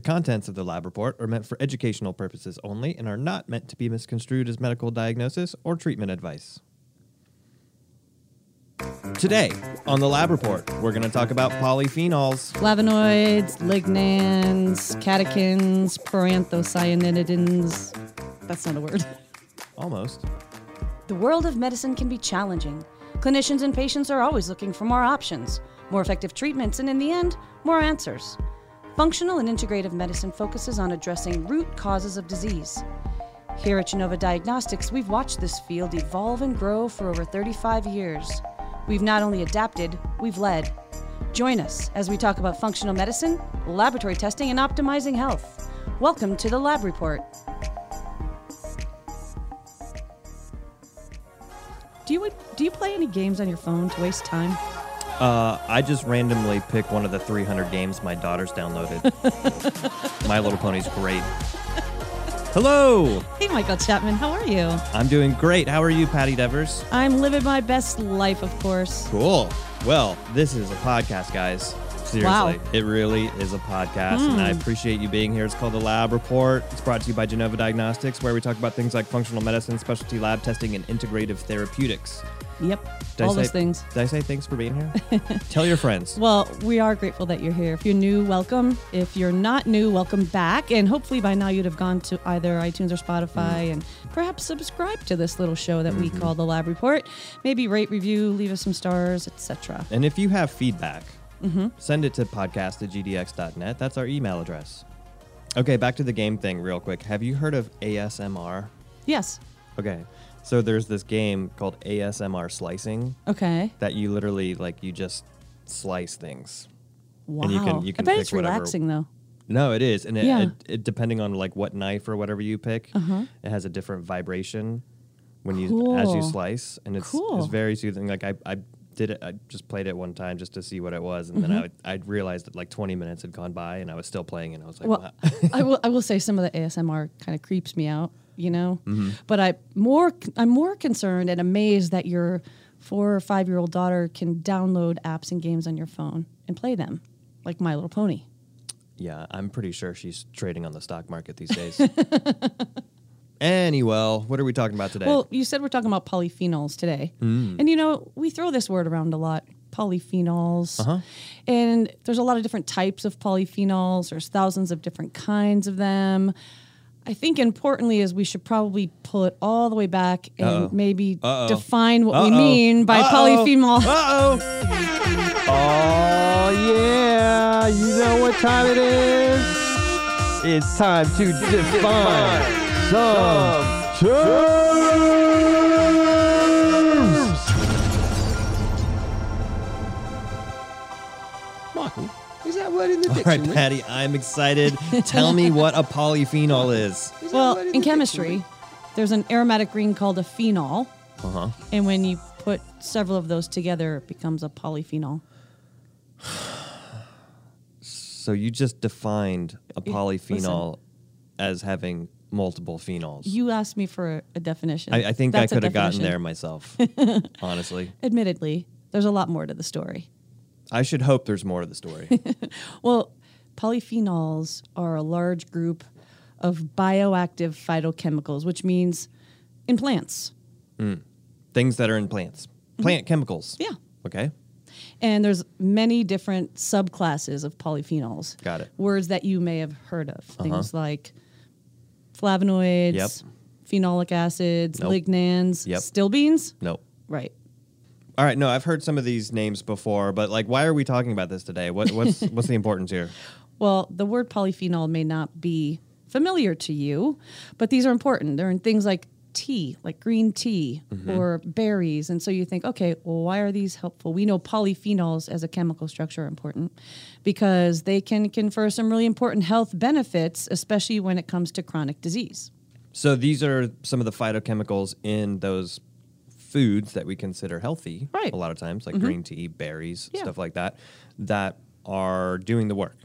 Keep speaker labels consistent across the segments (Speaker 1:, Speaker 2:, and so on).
Speaker 1: The contents of the lab report are meant for educational purposes only and are not meant to be misconstrued as medical diagnosis or treatment advice. Today, on the lab report, we're going to talk about polyphenols.
Speaker 2: Flavonoids, lignans, catechins, proanthocyanidins. That's not a word.
Speaker 1: Almost.
Speaker 3: The world of medicine can be challenging. Clinicians and patients are always looking for more options, more effective treatments, and in the end, more answers. Functional and integrative medicine focuses on addressing root causes of disease. Here at Genova Diagnostics, we've watched this field evolve and grow for over 35 years. We've not only adapted, we've led. Join us as we talk about functional medicine, laboratory testing, and optimizing health. Welcome to the Lab Report.
Speaker 2: Do you do you play any games on your phone to waste time?
Speaker 1: Uh, I just randomly pick one of the 300 games my daughter's downloaded. my Little Pony's great. Hello,
Speaker 2: Hey, Michael Chapman, how are you?
Speaker 1: I'm doing great. How are you, Patti Devers?
Speaker 2: I'm living my best life, of course.
Speaker 1: Cool. Well, this is a podcast, guys. Seriously,
Speaker 2: Wow.
Speaker 1: it really is a podcast, and I appreciate you being here. It's called the Lab Report. It's brought to you by Genova Diagnostics, where we talk about things like functional medicine, specialty lab testing, and integrative therapeutics.
Speaker 2: Yep,
Speaker 1: Did
Speaker 2: all
Speaker 1: say-
Speaker 2: those things.
Speaker 1: Did I say thanks for being here? Tell your friends.
Speaker 2: Well, we are grateful that you're here. If you're new, welcome. If you're not new, welcome back. And hopefully by now you'd have gone to either iTunes or Spotify mm. and perhaps subscribe to this little show that we mm-hmm. call the Lab Report. Maybe rate, review, leave us some stars, etc.
Speaker 1: And if you have feedback, mm-hmm. send it to podcast at gdx.net. That's our email address. Okay, back to the game thing, real quick. Have you heard of ASMR?
Speaker 2: Yes.
Speaker 1: Okay, so there's this game called ASMR Slicing
Speaker 2: Okay.
Speaker 1: that you literally like you just slice things.
Speaker 2: Wow.
Speaker 1: And you can- you can
Speaker 2: I bet
Speaker 1: pick
Speaker 2: it's
Speaker 1: whatever-
Speaker 2: relaxing though.
Speaker 1: No, it is, and it,
Speaker 2: Yeah.
Speaker 1: it, it depending on like what knife or whatever you pick,
Speaker 2: Uh-huh.
Speaker 1: it has a different vibration when you as you slice, and it's
Speaker 2: Cool.
Speaker 1: it's very soothing. Like I I did it, I just played it one time just to see what it was, and then
Speaker 2: Mm-hmm.
Speaker 1: I I realized that like 20 minutes had gone by, and I was still playing, and I was like,
Speaker 2: Well,
Speaker 1: wow.
Speaker 2: I will. I will say some of the ASMR kind of creeps me out, you know.
Speaker 1: Mm-hmm.
Speaker 2: But I more. I'm more concerned and amazed that your four or five year old daughter can download apps and games on your phone and play them, like My Little Pony.
Speaker 1: yeah, I'm pretty sure she's trading on the stock market these days. anyway, what are we talking about today?
Speaker 2: Well, you said we're talking about polyphenols today, and you know we throw this word around a lot. Polyphenols,
Speaker 1: Uh-huh.
Speaker 2: and there's a lot of different types of polyphenols. There's thousands of different kinds of them. I think importantly is we should probably pull it all the way back and
Speaker 1: Uh-oh.
Speaker 2: maybe
Speaker 1: Uh-oh.
Speaker 2: define what we
Speaker 1: Uh-oh.
Speaker 2: mean by
Speaker 1: Uh-oh.
Speaker 2: polyphenol.
Speaker 1: Uh-oh. Oh, yeah. You know what time it is? It's time to define some terms.
Speaker 4: Word in the
Speaker 1: All right,
Speaker 4: dictionary?
Speaker 1: Patti, I'm excited. Tell me what a polyphenol is.
Speaker 4: Is that
Speaker 2: Well,
Speaker 4: word
Speaker 2: in
Speaker 4: the
Speaker 2: chemistry,
Speaker 4: dictionary?
Speaker 2: there's an aromatic ring called a phenol,
Speaker 1: Uh-huh.
Speaker 2: and when you put several of those together, it becomes a polyphenol.
Speaker 1: So you just defined a polyphenol as having multiple phenols.
Speaker 2: You asked me for a, a definition.
Speaker 1: I, I think
Speaker 2: That's
Speaker 1: I
Speaker 2: a
Speaker 1: could have gotten
Speaker 2: definition.
Speaker 1: there myself, honestly.
Speaker 2: Admittedly, there's a lot more to the story.
Speaker 1: I should hope there's more to the story.
Speaker 2: Well, polyphenols are a large group of bioactive phytochemicals, which means in plants. Hmm.
Speaker 1: Things that are in plants, mm-hmm. plant chemicals.
Speaker 2: Yeah.
Speaker 1: Okay.
Speaker 2: And there's many different subclasses of polyphenols.
Speaker 1: Got it.
Speaker 2: Words that you may have heard of. Uh-huh. Things like flavonoids,
Speaker 1: Yep.
Speaker 2: phenolic acids,
Speaker 1: Nope.
Speaker 2: lignans,
Speaker 1: Yep.
Speaker 2: beans.
Speaker 1: Nope.
Speaker 2: Right.
Speaker 1: All right. No, I've heard some of these names before, but like, why are we talking about this today? What, what's what's the importance here?
Speaker 2: Well, the word polyphenol may not be familiar to you, but these are important. They're in things like tea, like green tea mm-hmm. or berries. And so you think, okay, well, why are these helpful? We know polyphenols as a chemical structure are important because they can confer some really important health benefits, especially when it comes to chronic disease.
Speaker 1: So these are some of the phytochemicals in those foods that we consider healthy.
Speaker 2: Right. Mm-hmm.
Speaker 1: A lot of times, like green tea, berries,
Speaker 2: Yeah.
Speaker 1: stuff like that, that are doing the work.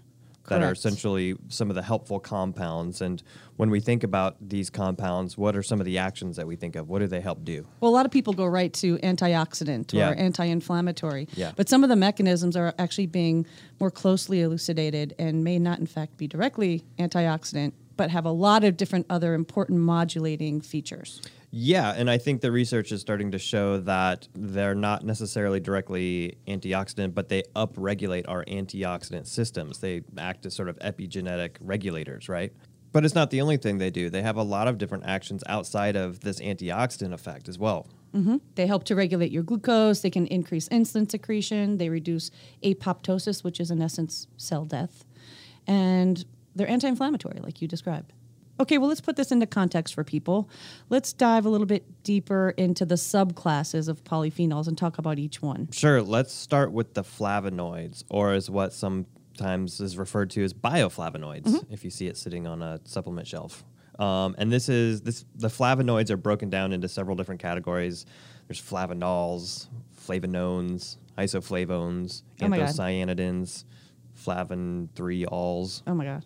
Speaker 1: that are essentially some of the helpful compounds. And when we think about these compounds, what are some of the actions that we think of? What do they help do?
Speaker 2: Well, a lot of people go right to antioxidant
Speaker 1: Yeah.
Speaker 2: or anti-inflammatory.
Speaker 1: Yeah.
Speaker 2: But some of the mechanisms are actually being more closely elucidated and may not, in fact, be directly antioxidant, but have a lot of different other important modulating features.
Speaker 1: Yeah, and I think the research is starting to show that they're not necessarily directly antioxidant, but they upregulate our antioxidant systems. They act as sort of epigenetic regulators, right? But it's not the only thing they do. They have a lot of different actions outside of this antioxidant effect as well. Mm-hmm.
Speaker 2: They help to regulate your glucose. They can increase insulin secretion. They reduce apoptosis, which is in essence cell death. And they're anti inflammatory, like you described. Okay, well, let's put this into context for people. Let's dive a little bit deeper into the subclasses of polyphenols and talk about each one.
Speaker 1: Sure, let's start with the flavonoids, or as what sometimes is referred to as bioflavonoids, if you see it sitting on a supplement shelf. Um, and this is this the flavonoids are broken down into several different categories. There's flavanols, flavanones, isoflavones,
Speaker 2: Oh
Speaker 1: anthocyanidins, flavin three alls.
Speaker 2: Oh my God.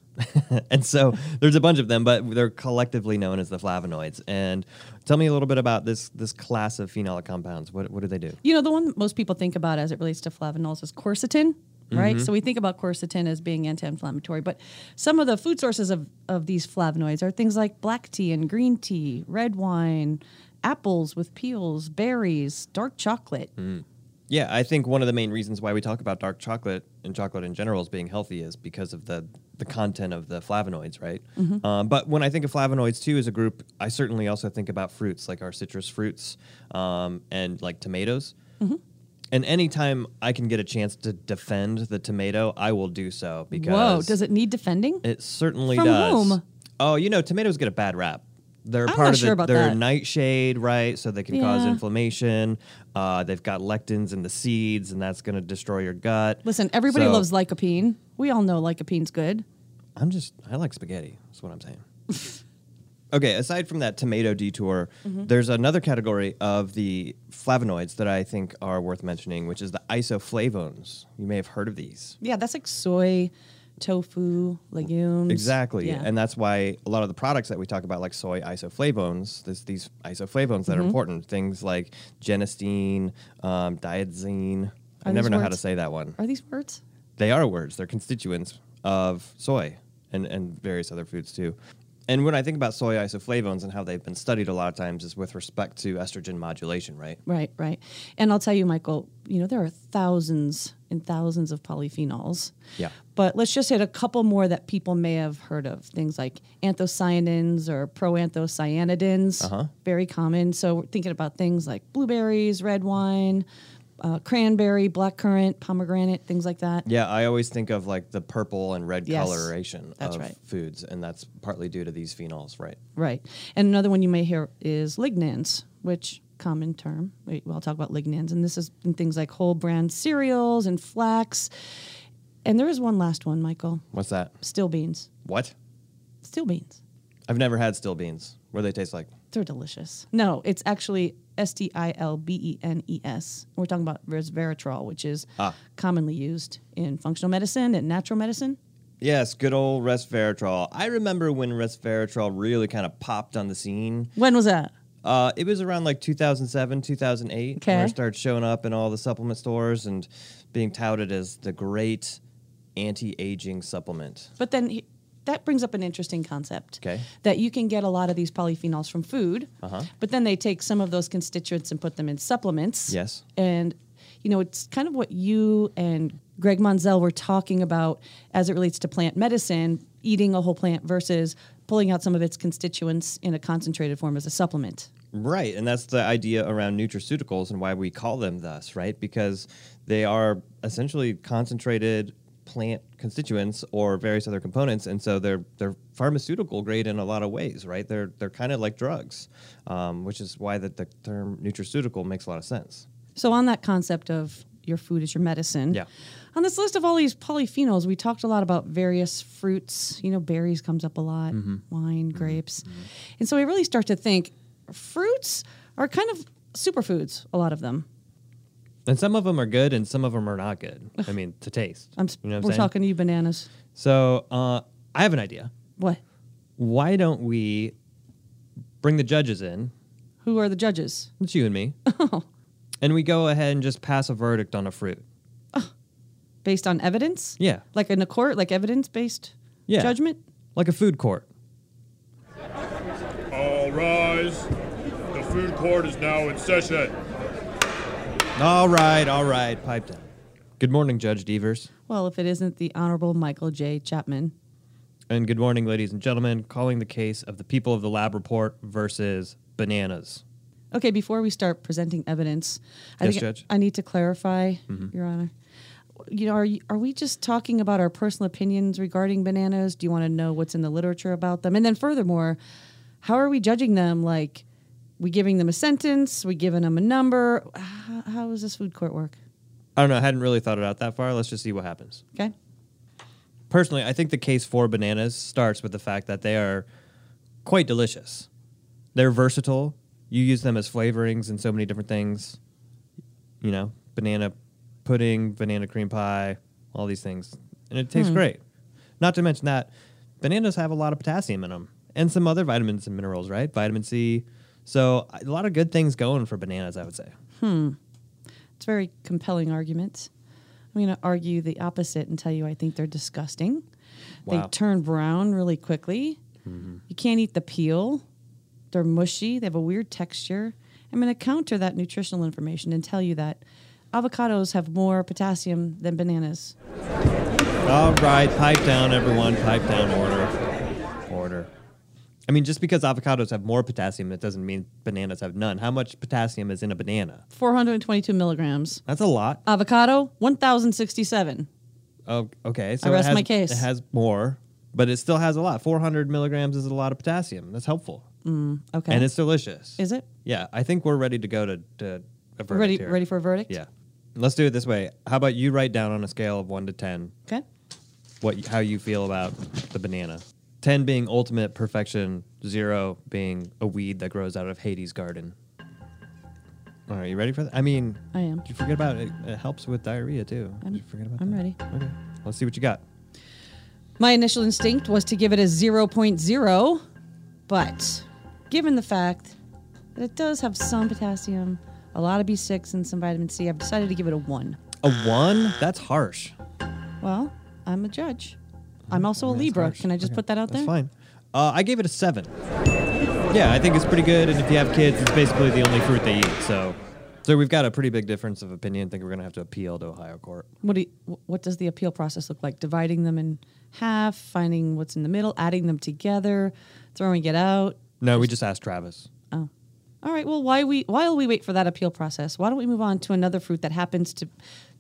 Speaker 1: and so there's a bunch of them, but they're collectively known as the flavonoids. And tell me a little bit about this this class of phenolic compounds. What what do they do?
Speaker 2: You know, the one most people think about as it relates to flavanols is quercetin, right? Mm-hmm. So we think about quercetin as being anti inflammatory, but some of the food sources of, of these flavonoids are things like black tea and green tea, red wine, apples with peels, berries, dark chocolate. Mm.
Speaker 1: Yeah, I think one of the main reasons why we talk about dark chocolate and chocolate in general as being healthy is because of the the content of the flavonoids, right? Um, but when I think of flavonoids too as a group, I certainly also think about fruits like our citrus fruits um, and like tomatoes. And anytime I can get a chance to defend the tomato, I will do so because
Speaker 2: Whoa, does it need defending?
Speaker 1: it certainly
Speaker 2: From
Speaker 1: does.
Speaker 2: whom?
Speaker 1: Oh, you know, tomatoes get a bad rap. They're
Speaker 2: I'm
Speaker 1: part of
Speaker 2: sure
Speaker 1: the, they're
Speaker 2: that.
Speaker 1: nightshade, right? So they can cause inflammation. Uh, they've got lectins in the seeds, and that's going to destroy your gut.
Speaker 2: Listen, everybody
Speaker 1: So-
Speaker 2: loves lycopene. We all know lycopene's good.
Speaker 1: I'm just, I like spaghetti. That's what I'm saying. okay, aside from that tomato detour,
Speaker 2: Mm-hmm.
Speaker 1: there's another category of the flavonoids that I think are worth mentioning, which is the isoflavones. You may have heard of these.
Speaker 2: Yeah, that's like soy, tofu, legumes.
Speaker 1: Exactly.
Speaker 2: Yeah.
Speaker 1: And that's why a lot of the products that we talk about, like soy isoflavones, there's these isoflavones that
Speaker 2: Mm-hmm.
Speaker 1: are important. Things like genistein, um, diadzine. I never know how to say that one.
Speaker 2: Are these words?
Speaker 1: They are words. They're constituents of soy and, and various other foods too. And when I think about soy isoflavones and how they've been studied a lot of times is with respect to estrogen modulation, right?
Speaker 2: Right, right. And I'll tell you, Michael, you know, there are thousands and thousands of polyphenols.
Speaker 1: Yeah.
Speaker 2: But let's just hit a couple more that people may have heard of. Things like anthocyanins or proanthocyanidins.
Speaker 1: Uh-huh.
Speaker 2: Very common. So we're thinking about things like blueberries, red wine, uh, cranberry, blackcurrant, pomegranate, things like that.
Speaker 1: Yeah, I always think of like the purple and red
Speaker 2: Yes,
Speaker 1: coloration of
Speaker 2: right.
Speaker 1: foods, and that's partly due to these phenols, right?
Speaker 2: Right. And another one you may hear is lignans, which common term. We- We'll talk about lignans, and this is in things like whole bran cereals and flax. And there is one last one, Michael.
Speaker 1: What's that?
Speaker 2: Still beans.
Speaker 1: What?
Speaker 2: Still beans.
Speaker 1: I've never had still beans. What do they taste like?
Speaker 2: They're delicious. No, it's actually S T I L B E N E S. We're talking about resveratrol, which is
Speaker 1: Ah.
Speaker 2: commonly used in functional medicine and natural medicine.
Speaker 1: Yes, good old resveratrol. I remember when resveratrol really kind of popped on the scene.
Speaker 2: When was that?
Speaker 1: Uh, it was around like 2007, 2008, where it started showing up in all the supplement stores and being touted as the great anti-aging supplement.
Speaker 2: But then he, that brings up an interesting concept.
Speaker 1: Okay.
Speaker 2: That you can get a lot of these polyphenols from food,
Speaker 1: Uh-huh.
Speaker 2: but then they take some of those constituents and put them in supplements.
Speaker 1: Yes.
Speaker 2: And, you know, it's kind of what you and Greg Monzel were talking about as it relates to plant medicine, eating a whole plant versus pulling out some of its constituents in a concentrated form as a supplement.
Speaker 1: Right, and that's the idea around nutraceuticals and why we call them thus, right? Because they are essentially concentrated plant constituents or various other components, and so they're they're pharmaceutical grade in a lot of ways, right? They're they're kind of like drugs, um, which is why the, the term nutraceutical makes a lot of sense.
Speaker 2: So, on that concept of your food is your medicine,
Speaker 1: Yeah.
Speaker 2: on this list of all these polyphenols, we talked a lot about various fruits. You know, berries comes up a lot, mm-hmm. wine, mm-hmm. grapes. Mm-hmm. And so we really start to think fruits are kind of superfoods, a lot of them.
Speaker 1: And some of them are good, and some of them are not good. I mean, to taste.
Speaker 2: I'm,
Speaker 1: you know I'm
Speaker 2: we're
Speaker 1: saying?
Speaker 2: talking to you bananas.
Speaker 1: So uh, I have an idea.
Speaker 2: What?
Speaker 1: Why don't we bring the judges in?
Speaker 2: Who are the judges?
Speaker 1: It's you and me. Oh. And we go ahead and just pass a verdict on a fruit. Oh.
Speaker 2: Based on evidence?
Speaker 1: Yeah.
Speaker 2: Like in a court, like evidence based
Speaker 1: Yeah.
Speaker 2: judgment?
Speaker 1: Like a food court.
Speaker 5: All rise. The food court is now in session.
Speaker 1: All right, all right. Pipe down. Good morning, Judge Devers.
Speaker 2: Well, if it isn't the Honorable Michael J. Chapman.
Speaker 1: And good morning, ladies and gentlemen. Calling the case of the people of the lab report versus bananas.
Speaker 2: Okay, before we start presenting evidence, I
Speaker 1: Yes,
Speaker 2: think
Speaker 1: Judge.
Speaker 2: I need to clarify, mm-hmm. Your Honor. You know, are you, are we just talking about our personal opinions regarding bananas? Do you want to know what's in the literature about them? And then, furthermore, how are we judging them? Like, we giving them a sentence? We giving them a number? How, how does this food court work?
Speaker 1: I don't know. I hadn't really thought it out that far. Let's just see what happens.
Speaker 2: Okay.
Speaker 1: Personally, I think the case for bananas starts with the fact that they are quite delicious. They're versatile. You use them as flavorings in so many different things. You know, banana pudding, banana cream pie, all these things. And it tastes hmm. great. Not to mention that bananas have a lot of potassium in them and some other vitamins and minerals, right? Vitamin C. So, a lot of good things going for bananas, I would say. Hmm.
Speaker 2: It's a very compelling argument. I'm going to argue the opposite and tell you I think they're disgusting.
Speaker 1: Wow.
Speaker 2: They turn brown really quickly. Mm-hmm. You can't eat the peel. They're mushy. They have a weird texture. I'm going to counter that nutritional information and tell you that avocados have more potassium than bananas.
Speaker 1: All right, pipe down, everyone. Pipe down. I mean, just because avocados have more potassium, it doesn't mean bananas have none. How much potassium is in a banana?
Speaker 2: 422 milligrams.
Speaker 1: That's a lot.
Speaker 2: Avocado, 1,067.
Speaker 1: Oh, okay. So
Speaker 2: I rest
Speaker 1: it has,
Speaker 2: my case.
Speaker 1: It has more, but it still has a lot. 400 milligrams is a lot of potassium. That's helpful.
Speaker 2: Mm, okay.
Speaker 1: And it's delicious.
Speaker 2: Is it?
Speaker 1: Yeah, I think we're ready to go to, to a verdict
Speaker 2: Ready,
Speaker 1: here.
Speaker 2: ready for a verdict?
Speaker 1: Yeah. Let's do it this way. How about you write down on a scale of 1 to 10
Speaker 2: Okay.
Speaker 1: what how you feel about the banana. Ten being ultimate perfection, zero being a weed that grows out of Hades' garden. All right, you ready for that? I mean,
Speaker 2: I am.
Speaker 1: You forget about it? It helps with diarrhea too.
Speaker 2: I'm-
Speaker 1: did you forget about
Speaker 2: I'm
Speaker 1: that?
Speaker 2: ready.
Speaker 1: Okay, let's see what you got.
Speaker 2: My initial instinct was to give it a 0.0, but given the fact that it does have some potassium, a lot of B6, and some vitamin C, I've decided to give it a 1.
Speaker 1: A one? That's harsh.
Speaker 2: Well, I'm a judge. I'm also a Libra. Can I just put that out
Speaker 1: That's
Speaker 2: there?
Speaker 1: fine. Uh, I gave it a seven. Yeah, I think it's pretty good. And if you have kids, it's basically the only fruit they eat. So, so we've got a pretty big difference of opinion. I think we're gonna have to appeal to Ohio court.
Speaker 2: What, do you, what does the appeal process look like? Dividing them in half, finding what's in the middle, adding them together, throwing it out?
Speaker 1: No, we just asked Travis.
Speaker 2: Oh. All right. Well, why we while we wait for that appeal process, why don't we move on to another fruit that happens to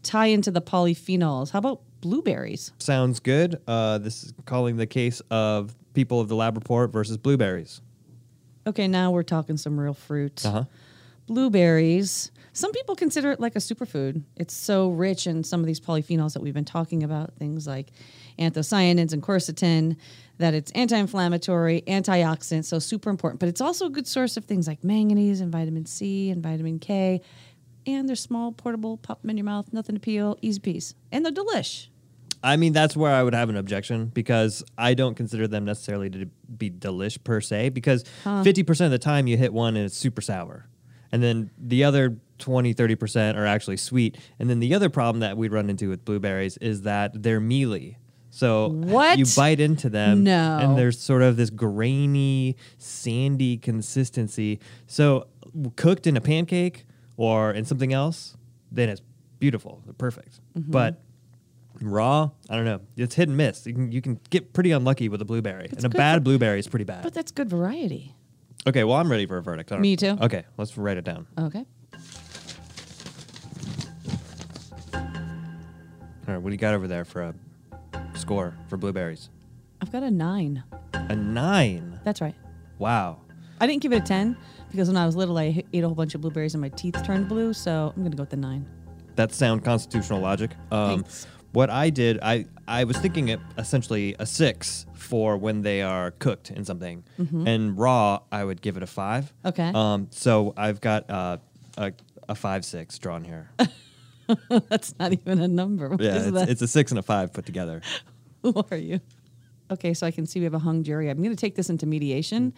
Speaker 2: tie into the polyphenols? How about blueberries?
Speaker 1: Sounds good. Uh, this is calling the case of people of the lab report versus blueberries.
Speaker 2: Okay, now we're talking some real fruit.
Speaker 1: Uh huh.
Speaker 2: Blueberries. Some people consider it like a superfood. It's so rich in some of these polyphenols that we've been talking about, things like anthocyanins and quercetin, that it's anti-inflammatory, antioxidant, so super important. But it's also a good source of things like manganese and vitamin C and vitamin K. And they're small, portable, pop them in your mouth, nothing to peel, easy peas. And they're delish.
Speaker 1: I mean, that's where I would have an objection because I don't consider them necessarily to be delish per se. Because fifty percent of the time you hit one and it's super sour, and then the other 20 30 percent are actually sweet. And then the other problem that we run into with blueberries is that they're mealy. So
Speaker 2: What?
Speaker 1: you bite into them,
Speaker 2: No.
Speaker 1: and there's sort of this grainy, sandy consistency. So cooked in a pancake or in something else, then it's beautiful, perfect.
Speaker 2: Mm-hmm.
Speaker 1: But raw, I don't know. It's hit and miss. You can you can get pretty unlucky with a blueberry, and a bad blueberry is pretty bad.
Speaker 2: But that's good variety.
Speaker 1: okay, well I'm ready for a verdict.
Speaker 2: Me too.
Speaker 1: Okay, let's write it down.
Speaker 2: Okay.
Speaker 1: All right, what do you got over there for a score for blueberries?
Speaker 2: I've got a nine.
Speaker 1: A nine.
Speaker 2: That's right.
Speaker 1: Wow.
Speaker 2: I didn't give it a 10 because when I was little, I ate a whole bunch of blueberries and my teeth turned blue. So I'm going to go with the nine.
Speaker 1: That's sound constitutional logic. Um,
Speaker 2: Thanks.
Speaker 1: what I did, I I was thinking it essentially a six for when they are cooked in something, and raw I would give it a five.
Speaker 2: Mm-hmm. Okay.
Speaker 1: Um, so I've got uh, a a five six drawn here.
Speaker 2: That's not even a number. What
Speaker 1: yeah,
Speaker 2: is
Speaker 1: it's,
Speaker 2: that?
Speaker 1: it's a six and a five put together.
Speaker 2: Who are you? Okay, so I can see we have a hung jury. I'm going to take this into mediation.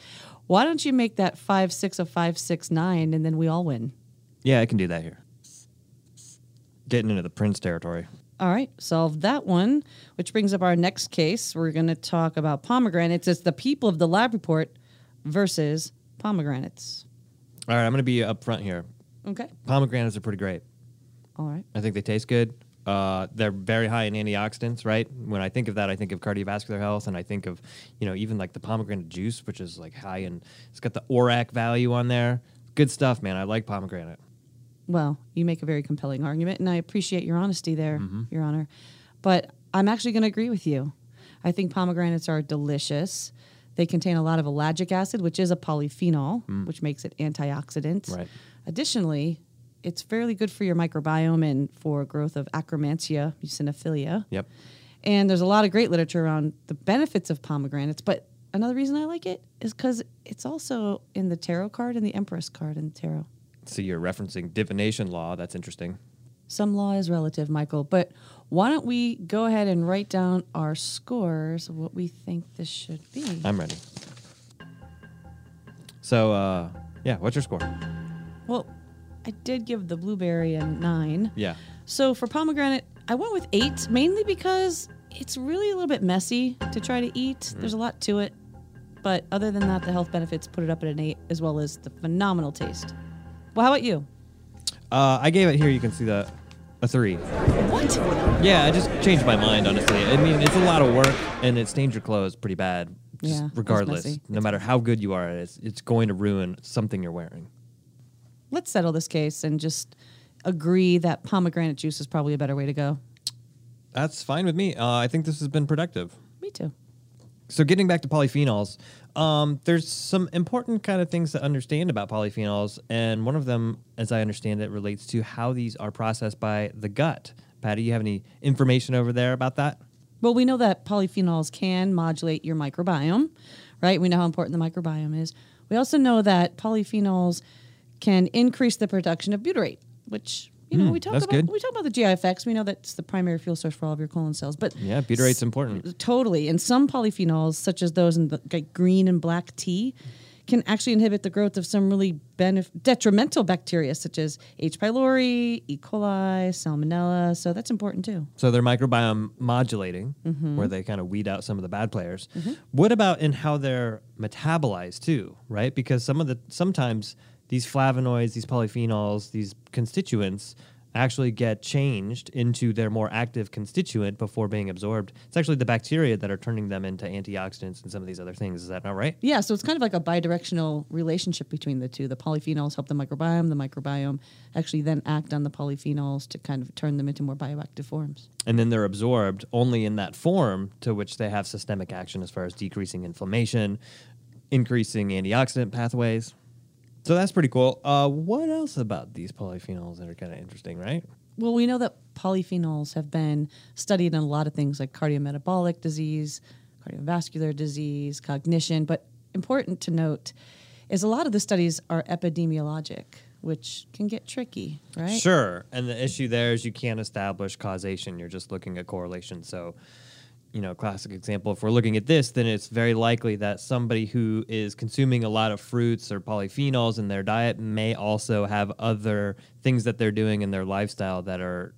Speaker 2: Why don't you make that five six a five six nine, and then we all win?
Speaker 1: Yeah, I can do that here. Getting into the prince territory.
Speaker 2: All right, solved that one, which brings up our next case. We're going to talk about pomegranates. It's the people of the lab report versus pomegranates.
Speaker 1: All right, I'm going to be up front here.
Speaker 2: Okay.
Speaker 1: Pomegranates are pretty great.
Speaker 2: All right.
Speaker 1: I think they taste good. Uh, they're very high in antioxidants, right? When I think of that, I think of cardiovascular health, and I think of, you know, even like the pomegranate juice, which is like high in. It's got the ORAC value on there. Good stuff, man. I like pomegranate.
Speaker 2: Well, you make a very compelling argument, and I appreciate your honesty there, Your Honor. But I'm actually going to agree with you. I think pomegranates are delicious. They contain a lot of ellagic acid, which is a polyphenol, which makes it antioxidant.
Speaker 1: Right.
Speaker 2: Additionally, it's fairly good for your microbiome and for growth of Akkermansia muciniphila.
Speaker 1: Yep.
Speaker 2: And there's a lot of great literature around the benefits of pomegranates. But another reason I like it is because it's also in the tarot card and the Empress card in the tarot.
Speaker 1: So you're referencing divination law. That's interesting.
Speaker 2: Some law is relative, Michael, but why don't we go ahead and write down our scores what we think this should be?
Speaker 1: I'm ready. So, uh, yeah, what's your score?
Speaker 2: Well, I did give the blueberry a nine.
Speaker 1: Yeah.
Speaker 2: So for pomegranate, I went with eight, mainly because it's really a little bit messy to try to eat. There's a lot to it. But other than that, the health benefits put it up at an eight, as well as the phenomenal taste. Well, how about you?
Speaker 1: Uh, I gave it here. You can see that a three.
Speaker 2: What?
Speaker 1: Yeah, I just changed my mind. Honestly, I mean, it's a lot of work, and it stains your clothes pretty bad. Just
Speaker 2: Yeah,
Speaker 1: regardless, no matter how good you are at it, it's, it's going to ruin something you're wearing.
Speaker 2: Let's settle this case and just agree that pomegranate juice is probably a better way to go.
Speaker 1: That's fine with me. Uh, I think this has been productive.
Speaker 2: Me too.
Speaker 1: So getting back to polyphenols, um, there's some important kind of things to understand about polyphenols, and one of them, as I understand it, relates to how these are processed by the gut. Patti, you have any information over there about that?
Speaker 2: Well, we know that polyphenols can modulate your microbiome, right? We know how important the microbiome is. We also know that polyphenols can increase the production of butyrate, which you know
Speaker 1: Mm,
Speaker 2: we talk about.
Speaker 1: good.
Speaker 2: We talk about the GI effects. We know that's the primary fuel source for all of your colon cells, but
Speaker 1: Yeah, butyrate's important.
Speaker 2: totally. And some polyphenols, such as those in the like green and black tea, can actually inhibit the growth of some really benef- detrimental bacteria, such as H. pylori, E. coli, Salmonella. So that's important too.
Speaker 1: So they're microbiome modulating,
Speaker 2: Mm-hmm.
Speaker 1: where they kind of weed out some of the bad players. What about in how they're metabolized too, right? Because some of the sometimes these flavonoids, these polyphenols, these constituents actually get changed into their more active constituent before being absorbed. It's actually the bacteria that are turning them into antioxidants and some of these other things. Is that not right?
Speaker 2: Yeah, so it's kind of like a bidirectional relationship between the two. The polyphenols help the microbiome, the microbiome actually then act on the polyphenols to kind of turn them into more bioactive forms.
Speaker 1: and then they're absorbed only in that form to which they have systemic action as far as decreasing inflammation, increasing antioxidant pathways. So that's pretty cool. Uh, what else about these polyphenols that are kind of interesting, right?
Speaker 2: Well, we know that polyphenols have been studied in a lot of things like cardiometabolic disease, cardiovascular disease, cognition, but important to note is a lot of the studies are epidemiologic, which can get tricky, right?
Speaker 1: Sure. And the issue there is you can't establish causation. You're just looking at correlation. So, you know, classic example, if we're looking at this, then it's very likely that somebody who is consuming a lot of fruits or polyphenols in their diet may also have other things that they're doing in their lifestyle that are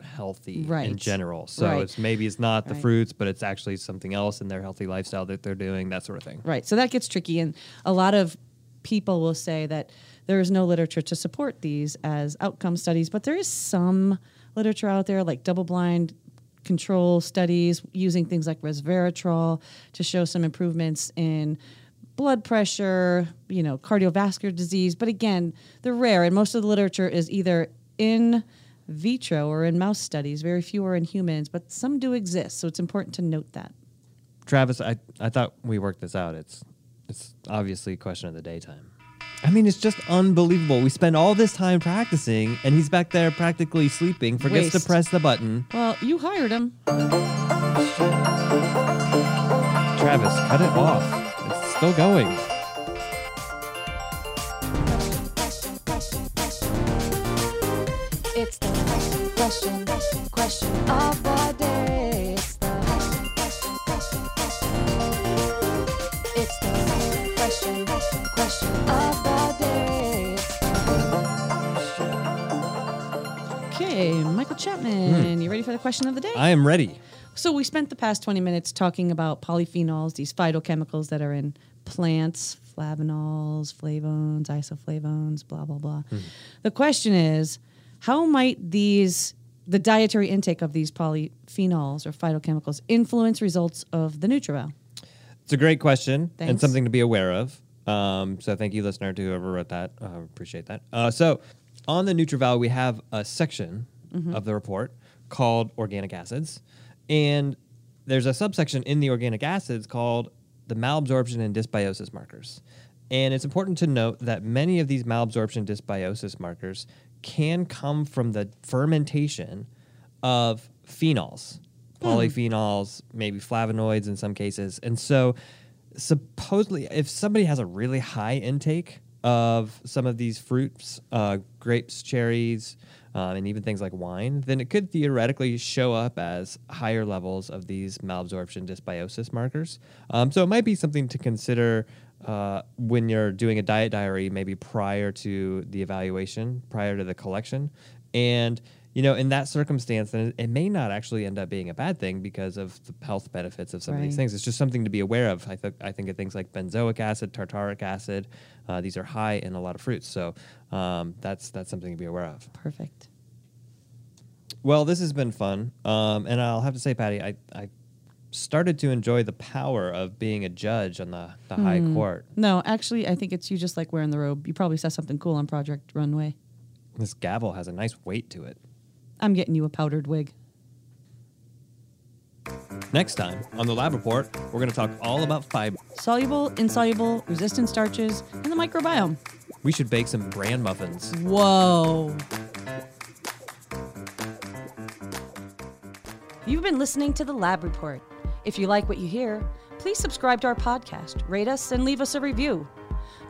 Speaker 1: healthy in general. So
Speaker 2: Right.
Speaker 1: it's maybe it's not the
Speaker 2: Right.
Speaker 1: fruits, but it's actually something else in their healthy lifestyle that they're doing, that sort of thing.
Speaker 2: Right. So that gets tricky. And a lot of people will say that there is no literature to support these as outcome studies, but there is some literature out there, like double blind control studies using things like resveratrol to show some improvements in blood pressure, you know, cardiovascular disease. But again, they're rare, and most of the literature is either in vitro or in mouse studies. Very few are in humans, but some do exist. So it's important to note that.
Speaker 1: Travis, I, I thought we worked this out. It's it's obviously a question of the daytime. I mean, it's just unbelievable. We spend all this time practicing, and he's back there practically sleeping, forgets
Speaker 2: Waste.
Speaker 1: to press the button.
Speaker 2: Well, you hired him.
Speaker 1: Travis, cut it off. It's still going.
Speaker 3: It's the question, question of the day.
Speaker 2: Okay, Michael Chapman, you ready for the question of the day?
Speaker 1: I am ready.
Speaker 2: So we spent the past 20 minutes talking about polyphenols, these phytochemicals that are in plants, flavanols, flavones, isoflavones, blah blah blah. The question is, how might these the dietary intake of these polyphenols or phytochemicals influence results of the NutrEval?
Speaker 1: It's a great question and
Speaker 2: Thanks.
Speaker 1: something to be aware of. Um, so thank you, listener, to whoever wrote that. Uh, appreciate that. Uh, so on the NutrEval, we have a section Mm-hmm. of the report called organic acids, and there's a subsection in the organic acids called the malabsorption and dysbiosis markers. And it's important to note that many of these malabsorption dysbiosis markers can come from the fermentation of phenols, hmm. polyphenols, maybe flavonoids in some cases. And so, supposedly, if somebody has a really high intake of some of these fruits, uh, grapes, cherries, um, and even things like wine, then it could theoretically show up as higher levels of these malabsorption dysbiosis markers. Um, so it might be something to consider uh, when you're doing a diet diary, maybe prior to the evaluation, prior to the collection. And, you know, in that circumstance, then it, may not actually end up being a bad thing because of the health benefits of some of these things. It's just something to be aware of. I, th- I think of things like benzoic acid, tartaric acid. Uh, these are high in a lot of fruits. So um, that's, that's something to be aware of.
Speaker 2: Perfect.
Speaker 1: Well, this has been fun. Um, and I'll have to say, Patti, I, I started to enjoy the power of being a judge on the, the high court.
Speaker 2: No, actually, I think it's you just like wearing the robe. You probably saw something cool on Project Runway.
Speaker 1: This gavel has a nice weight to it.
Speaker 2: I'm getting you a powdered wig.
Speaker 1: Next time on the lab report, we're going to talk all about fiber.
Speaker 2: Soluble, insoluble, resistant starches, and the microbiome.
Speaker 1: We should bake some bran muffins.
Speaker 2: Whoa.
Speaker 3: You've been listening to the Lab Report. If you like what you hear, please subscribe to our podcast, rate us, and leave us a review.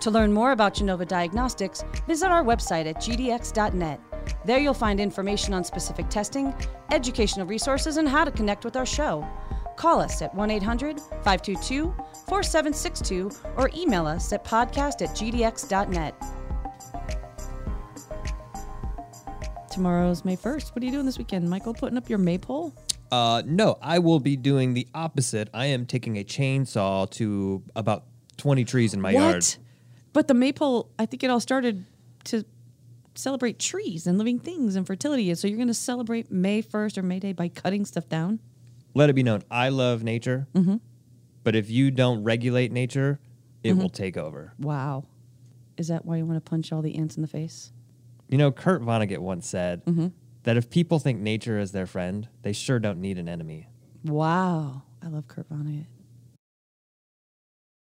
Speaker 3: To learn more about Genova Diagnostics, visit our website at gdx.net. There you'll find information on specific testing, educational resources, and how to connect with our show. Call us at 1 800 522 4762 or email us at podcast at gdx.net.
Speaker 2: Tomorrow's May 1st. What are you doing this weekend, Michael? Putting up your maypole?
Speaker 1: Uh, no, I will be doing the opposite. I am taking a chainsaw to about 20 trees in my yard.
Speaker 2: But the maypole, I think it all started to celebrate trees and living things and fertility. And So you're going to celebrate May 1st or May Day by cutting stuff down?
Speaker 1: Let it be known, I love nature,
Speaker 2: Mm-hmm.
Speaker 1: but if you don't regulate nature, it will take over.
Speaker 2: Wow. Is that why you want to punch all the ants in the face?
Speaker 1: You know, Kurt Vonnegut once said
Speaker 2: Mm-hmm.
Speaker 1: that if people think nature is their friend, they sure don't need an enemy.
Speaker 2: Wow. I love Kurt Vonnegut.